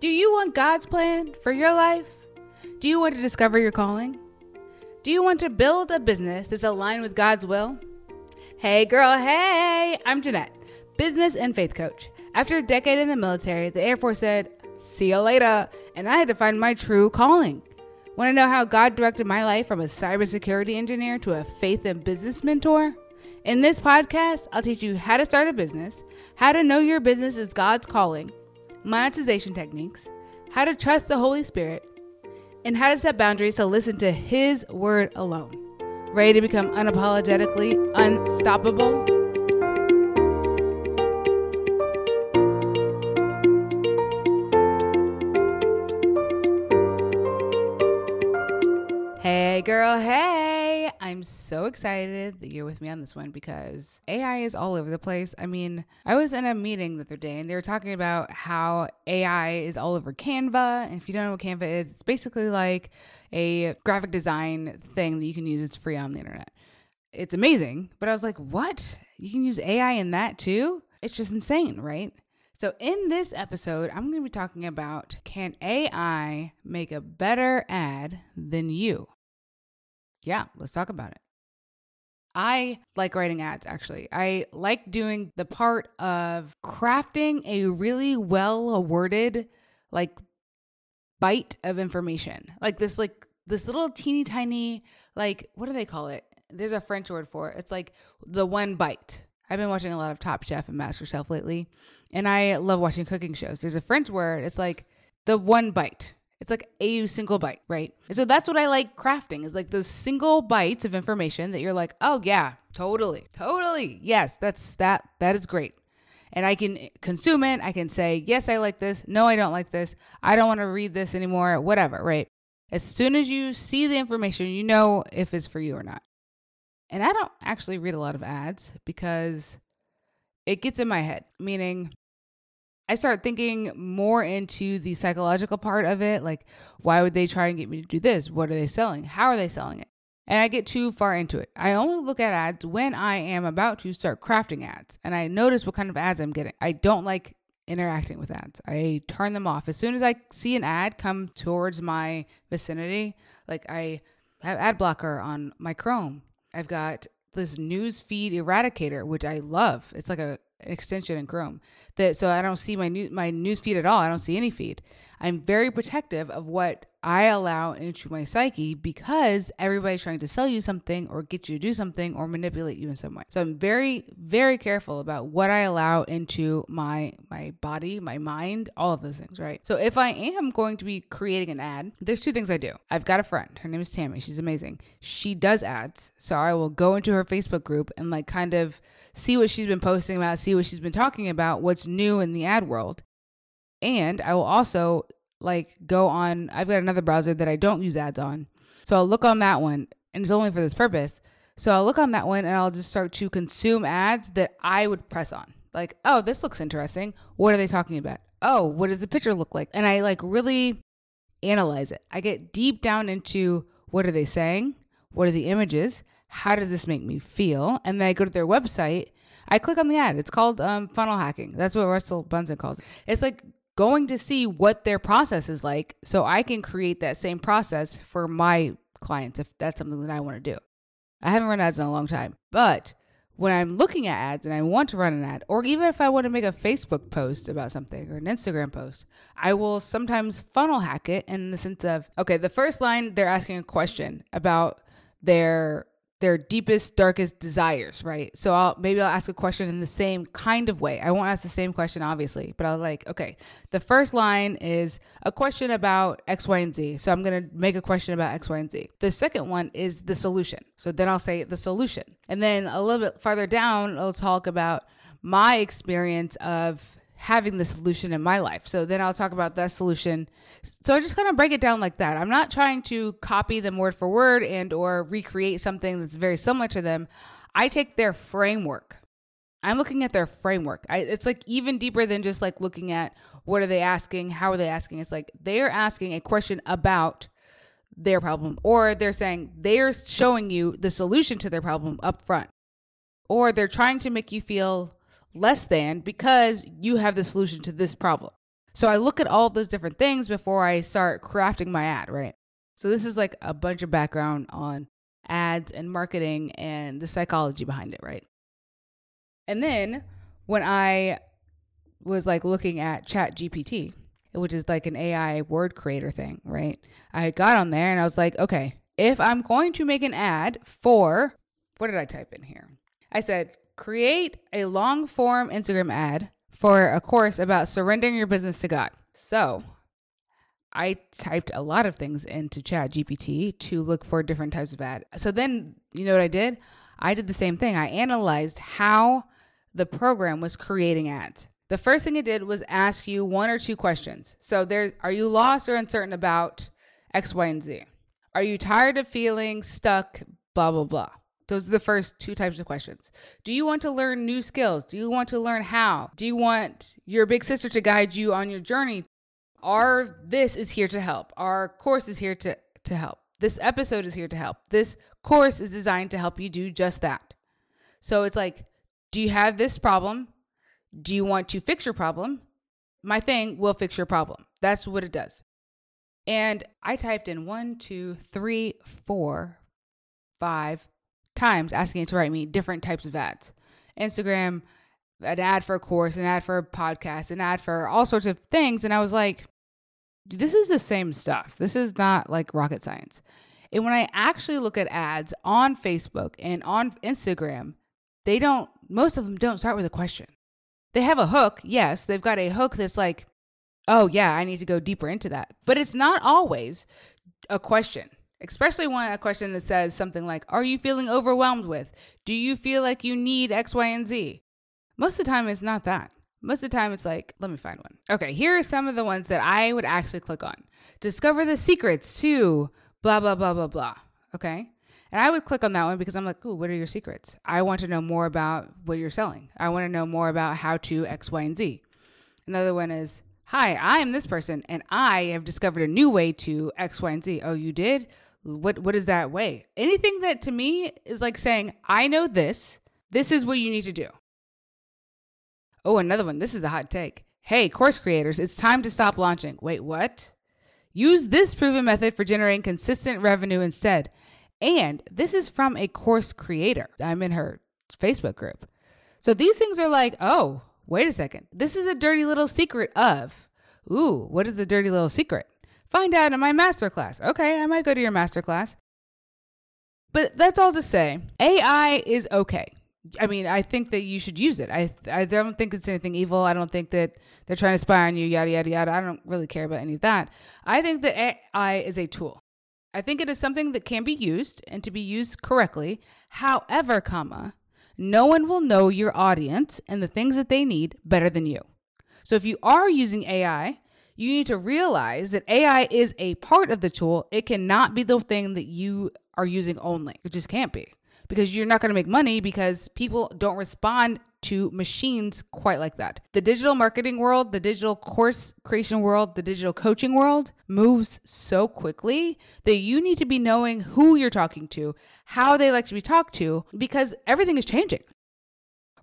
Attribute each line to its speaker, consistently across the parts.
Speaker 1: Do you want God's plan for your life? Do you want to discover your calling? Do you want to build a business that's aligned with God's will? Hey, girl, hey! I'm Jeanette, business and faith coach. After a decade in the military, the Air Force said, See you later, and I had to find my true calling. Want to know how God directed my life from a cybersecurity engineer to a faith and business mentor? In this podcast, I'll teach you how to start a business, how to know your business is God's calling, monetization techniques, how to trust the Holy Spirit, and how to set boundaries to listen to His word alone. Ready to become unapologetically unstoppable? So excited that you're with me on this one because AI is all over the place. I mean, I was in a meeting the other day and they were talking about how AI is all over Canva. And if you don't know what Canva is, it's basically like a graphic design thing that you can use. It's free on the internet. It's amazing. But I was like, what? You can use AI in that too? It's just insane, right? So, in this episode, I'm going to be talking about can AI make a better ad than you? Yeah, let's talk about it. I like writing ads actually. I like doing the part of crafting a really well worded, like, bite of information. Like this, like, this little teeny tiny, like, what do they call it? There's a French word for it. It's like the one bite. I've been watching a lot of Top Chef and Master Chef lately, and I love watching cooking shows. There's a French word, it's like the one bite. It's like a single bite, right? So that's what I like crafting is like those single bites of information that you're like, "Oh yeah, totally. Totally. Yes, that's that that is great." And I can consume it. I can say, "Yes, I like this. No, I don't like this. I don't want to read this anymore." Whatever, right? As soon as you see the information, you know if it's for you or not. And I don't actually read a lot of ads because it gets in my head, meaning I start thinking more into the psychological part of it. Like, why would they try and get me to do this? What are they selling? How are they selling it? And I get too far into it. I only look at ads when I am about to start crafting ads and I notice what kind of ads I'm getting. I don't like interacting with ads. I turn them off. As soon as I see an ad come towards my vicinity, like I have ad blocker on my Chrome I've got this news feed eradicator, which I love. It's like a extension in Chrome. That so I don't see my new my news feed at all. I don't see any feed. I'm very protective of what I allow into my psyche because everybody's trying to sell you something or get you to do something or manipulate you in some way. So I'm very very careful about what I allow into my my body, my mind, all of those things, right? So if I am going to be creating an ad, there's two things I do. I've got a friend. Her name is Tammy. She's amazing. She does ads. So I will go into her Facebook group and like kind of see what she's been posting about, see what she's been talking about, what's new in the ad world. And I will also like go on, I've got another browser that I don't use ads on. So I'll look on that one and it's only for this purpose. So I'll look on that one and I'll just start to consume ads that I would press on. Like, oh, this looks interesting. What are they talking about? Oh, what does the picture look like? And I like really analyze it. I get deep down into what are they saying? What are the images? How does this make me feel? And then I go to their website. I click on the ad. It's called um, funnel hacking. That's what Russell Brunson calls it. It's like going to see what their process is like so I can create that same process for my clients if that's something that I want to do. I haven't run ads in a long time, but when I'm looking at ads and I want to run an ad, or even if I want to make a Facebook post about something or an Instagram post, I will sometimes funnel hack it in the sense of okay, the first line, they're asking a question about their their deepest darkest desires right? So i'll maybe i'll ask a question in the same kind of way. I won't ask the same question obviously but i'll like okay the first line is a question about x y and z. So i'm to make a question about x y and z. The second one is the solution. So then i'll say the solution. And then a little bit farther down i'll talk about my experience of having the solution in my life. So then I'll talk about that solution. So I just kind of break it down like that. I'm not trying to copy them word for word and or recreate something that's very similar to them. I take their framework. I'm looking at their framework. I, it's like even deeper than just like looking at what are they asking, how are they asking. It's like they're asking a question about their problem or they're saying they're showing you the solution to their problem up front. Or they're trying to make you feel less than because you have the solution to this problem. So I look at all those different things before I start crafting my ad, right? So this is like a bunch of background on ads and marketing and the psychology behind it, right? And then when I was like looking at Chat GPT, which is like an AI word creator thing, right? I got on there and I was like, okay, if I'm going to make an ad for what did I type in here? I said, create a long form Instagram ad for a course about surrendering your business to God. So I typed a lot of things into Chat GPT to look for different types of ad. So then, you know what I did? I did the same thing. I analyzed how the program was creating ads. The first thing it did was ask you one or two questions. So there are you lost or uncertain about X, Y, and Z? Are you tired of feeling stuck? Blah blah blah. Those are the first two types of questions. Do you want to learn new skills? Do you want to learn how? Do you want your big sister to guide you on your journey? Our this is here to help. Our course is here to, to help. This episode is here to help. This course is designed to help you do just that. So it's like, do you have this problem? Do you want to fix your problem? My thing will fix your problem. That's what it does. And I typed in one, two, three, four, five, times asking it to write me different types of ads. Instagram, an ad for a course, an ad for a podcast, an ad for all sorts of things. And I was like, this is the same stuff. This is not like rocket science. And when I actually look at ads on Facebook and on Instagram, they don't, most of them don't start with a question. They have a hook. Yes, they've got a hook that's like, oh, yeah, I need to go deeper into that. But it's not always a question especially one a question that says something like are you feeling overwhelmed with? Do you feel like you need x y and z? Most of the time it's not that. Most of the time it's like let me find one. Okay here are some of the ones that i would actually click on. Discover the secrets to blah blah blah blah blah okay? And i would click on that one because i'm like ooh what are your secrets? I want to know more about what you're selling. I want to know more about how to x y and z. Another one is hi i am this person and i have discovered a new way to x y and z. Oh you did what what is that way? Anything that to me is like saying, I know this. This is what you need to do. Oh, another one. This is a hot take. Hey, course creators, it's time to stop launching. Wait, what? Use this proven method for generating consistent revenue instead. And this is from a course creator. I'm in her Facebook group. So these things are like, oh, wait a second. This is a dirty little secret of, ooh, what is the dirty little secret? Find out in my masterclass. Okay, I might go to your masterclass. But that's all to say, AI is okay. I mean, I think that you should use it. I I don't think it's anything evil. I don't think that they're trying to spy on you, yada yada yada. I don't really care about any of that. I think that AI is a tool. I think it is something that can be used and to be used correctly. However, comma, no one will know your audience and the things that they need better than you. So if you are using AI you need to realize that AI is a part of the tool. It cannot be the thing that you are using only. It just can't be because you're not going to make money because people don't respond to machines quite like that. The digital marketing world, the digital course creation world, the digital coaching world moves so quickly that you need to be knowing who you're talking to, how they like to be talked to, because everything is changing.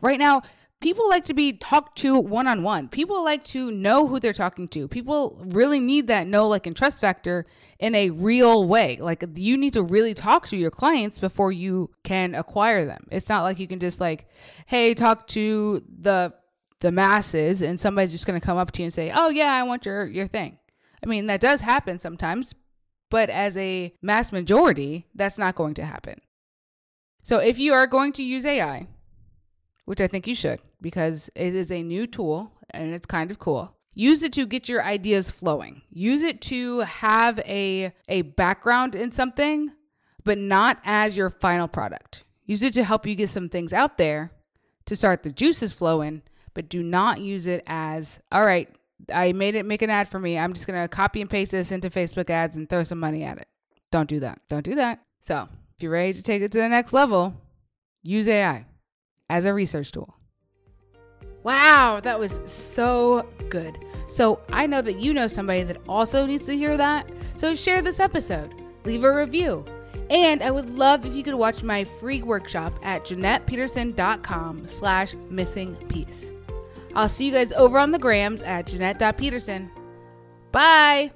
Speaker 1: Right now, people like to be talked to one on one. People like to know who they're talking to. People really need that know, like, and trust factor in a real way. Like, you need to really talk to your clients before you can acquire them. It's not like you can just, like, hey, talk to the the masses and somebody's just going to come up to you and say, "Oh yeah, I want your your thing." I mean, that does happen sometimes, but as a mass majority, that's not going to happen. So if you are going to use AI, which I think you should because it is a new tool and it's kind of cool. Use it to get your ideas flowing. Use it to have a a background in something, but not as your final product. Use it to help you get some things out there to start the juices flowing, but do not use it as, all right, I made it make an ad for me. I'm just going to copy and paste this into Facebook ads and throw some money at it. Don't do that. Don't do that. So, if you're ready to take it to the next level, use AI as a research tool. Wow, that was so good. So I know that you know somebody that also needs to hear that. So share this episode, leave a review. And I would love if you could watch my free workshop at JeanettePeterson.com slash missing piece. I'll see you guys over on the grams at Jeanette.Peterson. Bye.